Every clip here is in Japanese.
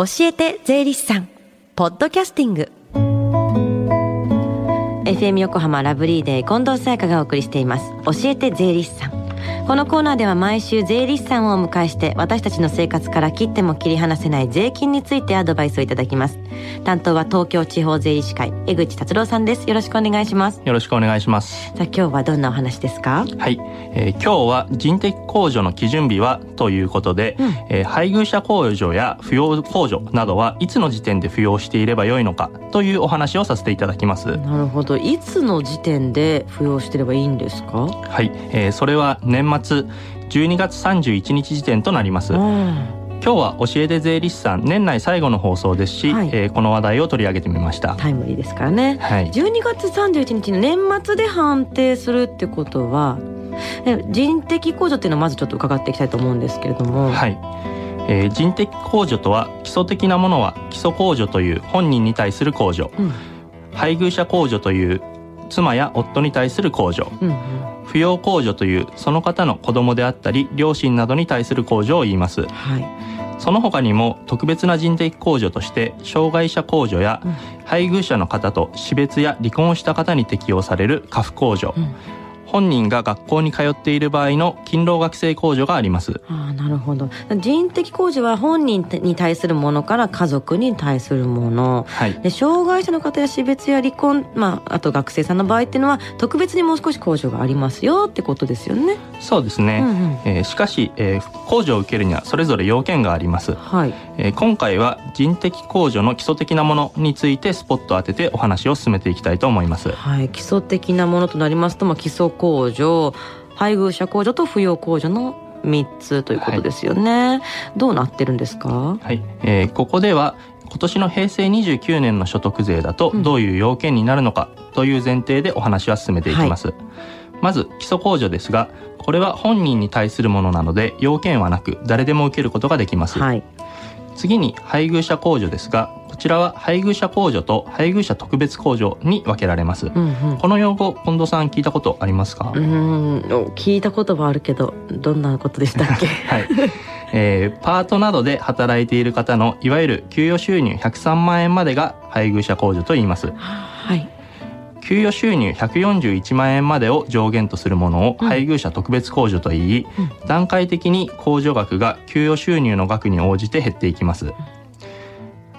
教えて税理士さん。ポッドキャスティング。FM 横浜ラブリーデー近藤沙耶香がお送りしています。教えて税理士さん。このコーナーでは毎週税理士さんをお迎えして私たちの生活から切っても切り離せない税金についてアドバイスをいただきます。担当は東京地方税理士会江口達郎さんです。よろしくお願いします。よろしくお願いします。さあ今日はどんなお話ですか？はい、えー今日は人的控除の基準日はということで、うん。えー配偶者控除や扶養控除などはいつの時点で扶養していればよいのかというお話をさせていただきます、なるほど。いつの時点で扶養してればいいんですか？はい、えーそれは年末12月31日時点となります。今日は教えて税理士さん年内最後の放送ですし、はい。えーこの話題を取り上げてみました。タイムリーですからね。はい。12月31日の年末で判定するってことはえ人的控除っていうのはまずちょっと伺っていきたいと思うんですけれども、はい、えー人的控除とは基礎的なものは基礎控除という本人に対する控除。うん。配偶者控除という妻や夫に対する控除。うんうん扶養控除というその方の子供であったり両親などに対する控除を言います。はい。その他にも特別な人的控除として障害者控除やうん。配偶者の方と死別や離婚をした方に適用される家父控除。うん本人が学校に通っている場合の勤労学生控除があります。ああなるほど。人的控除は本人に対するものから家族に対するもの。はい。で障害者の方や死別や離婚、まあ、あと学生さんの場合っていうのは特別にもう少し控除がありますよってことですよね。そうですね、うんうん。えーしかし、えー控除を受けるにはそれぞれ要件があります。はい、えー今回は人的控除の基礎的なものについてスポットを当ててお話を進めていきたいと思います。はい、基礎的なものとなりますと、まあ、基礎控除配偶者控除と扶養控除の3つということですよね、どうなってるんですか？はい、えーここでは今年の平成29年の所得税だとうん。どういう要件になるのかという前提でお話は進めていきます、まず基礎控除ですがこれは本人に対するものなので要件はなく誰でも受けることができます、はい次に配偶者控除ですがこちらは配偶者控除と配偶者特別控除に分けられます、うんうん。この用語近藤さん聞いたことありますか、うーんお聞いたことはあるけどどんなことでしたっけ？はい、えーパートなどで働いている方のいわゆる給与収入103万円までが配偶者控除と言います。はい給与収入141万円までを上限とするものをうん。配偶者特別控除と言い、うん。段階的に控除額が給与収入の額に応じて減っていきます。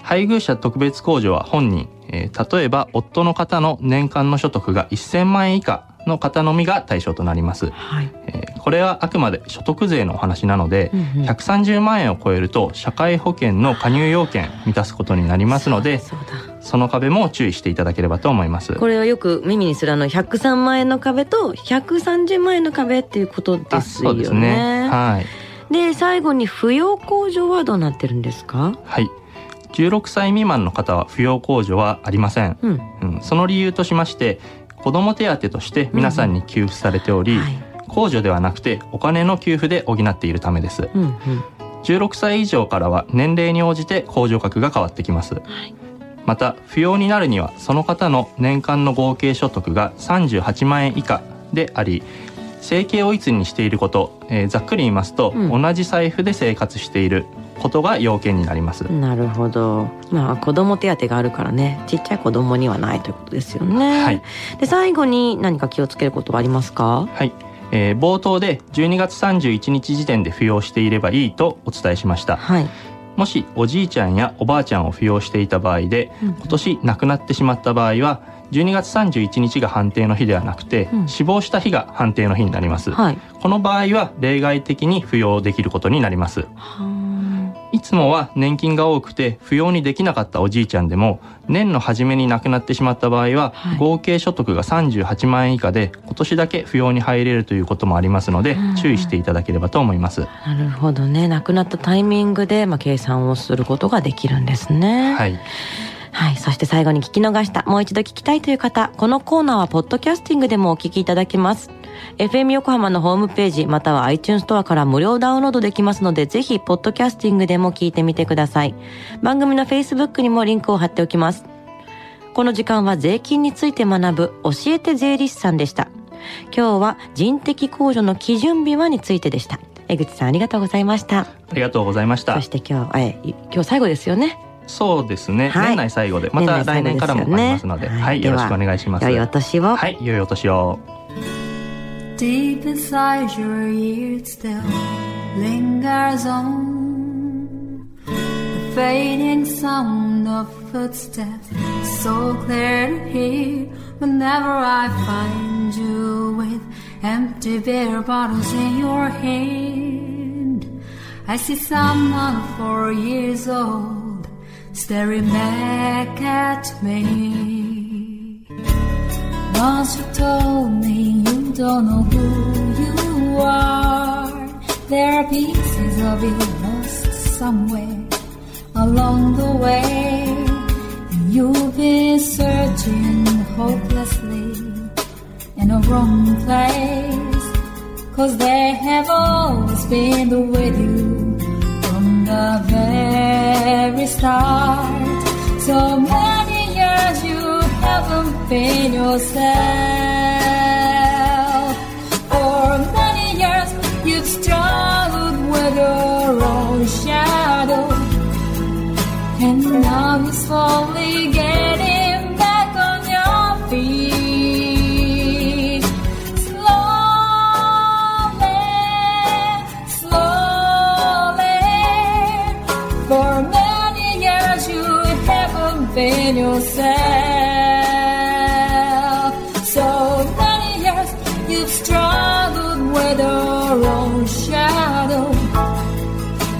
配偶者特別控除は本人、えー例えば夫の方の年間の所得が1000万円以下の方のみが対象となります、はい、えーこれはあくまで所得税のお話なので、うんうん。130万円を超えると社会保険の加入要件満たすことになりますのでその壁も注意していただければと思います。これはよく耳にするあの103万円の壁と130万円の壁っていうことであすよね。ですね。はい。で最後に扶養控除はどうなってるんですか？はい。16歳未満の方は扶養控除はありません、うん、うん、その理由としまして子ども手当として皆さんに給付されており、はい、控除ではなくてお金の給付で補っているためです。うんうん、16歳以上からは年齢に応じて控除額が変わってきます、いまた扶養になるにはその方の年間の合計所得が38万円以下であり生計をいつにしていること、えーざっくり言いますと、うん同じ財布で生活していることが要件になります、なるほど。まあ子供手当があるからね、ちっちゃい子供にはないということですよね。はい。で最後に何か気をつけることはありますか？はい、えー冒頭で12月31日時点で扶養していればいいとお伝えしましたはい。もしおじいちゃんやおばあちゃんを扶養していた場合でうん。今年亡くなってしまった場合は12月31日が判定の日ではなくて、うん。死亡した日が判定の日になります、はい。この場合は例外的に扶養できることになります。はいつもは年金が多くて扶養にできなかったおじいちゃんでも年の初めに亡くなってしまった場合は、はい合計所得が38万円以下で今年だけ扶養に入れるということもありますので、うん注意していただければと思います、なるほどね。亡くなったタイミングでまあ計算をすることができるんですね。はいはい。そして最後に聞き逃した、もう一度聞きたいという方、このコーナーはポッドキャスティングでもお聞きいただけます。FM 横浜のホームページ、または iTunes ストアから無料ダウンロードできますので、ぜひ、ポッドキャスティングでも聞いてみてください。番組の Facebook にもリンクを貼っておきます。この時間は税金について学ぶ、教えて税理士さんでした。今日は人的控除の基準日はについてでした。江口さんありがとうございましたありがとうございましたそして今日え今日最後ですよねそうですね、はい年内最後でまた来年からもありますのでねはい、よろしくお願いします良いお年を、はい良いお年を Deep inside your ears still lingers on the fading sound of footsteps, so clear to hear whenever I find you with empty beer bottles in your hand. I see someone four years old staring back at me. Once you told me you don't know who you are. There are pieces of you lost somewhere along the way. And you've been searching hopelessly in a wrong place. Cause they have always been with you from the very start. So many years you haven't been yourself. For many years you've struggled with your own shadow. And now you're slowly getting yourself. So many years you've struggled with your own shadow.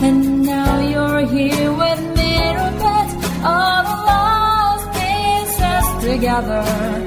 And now you're here with me, mirrors, all the lost pieces together.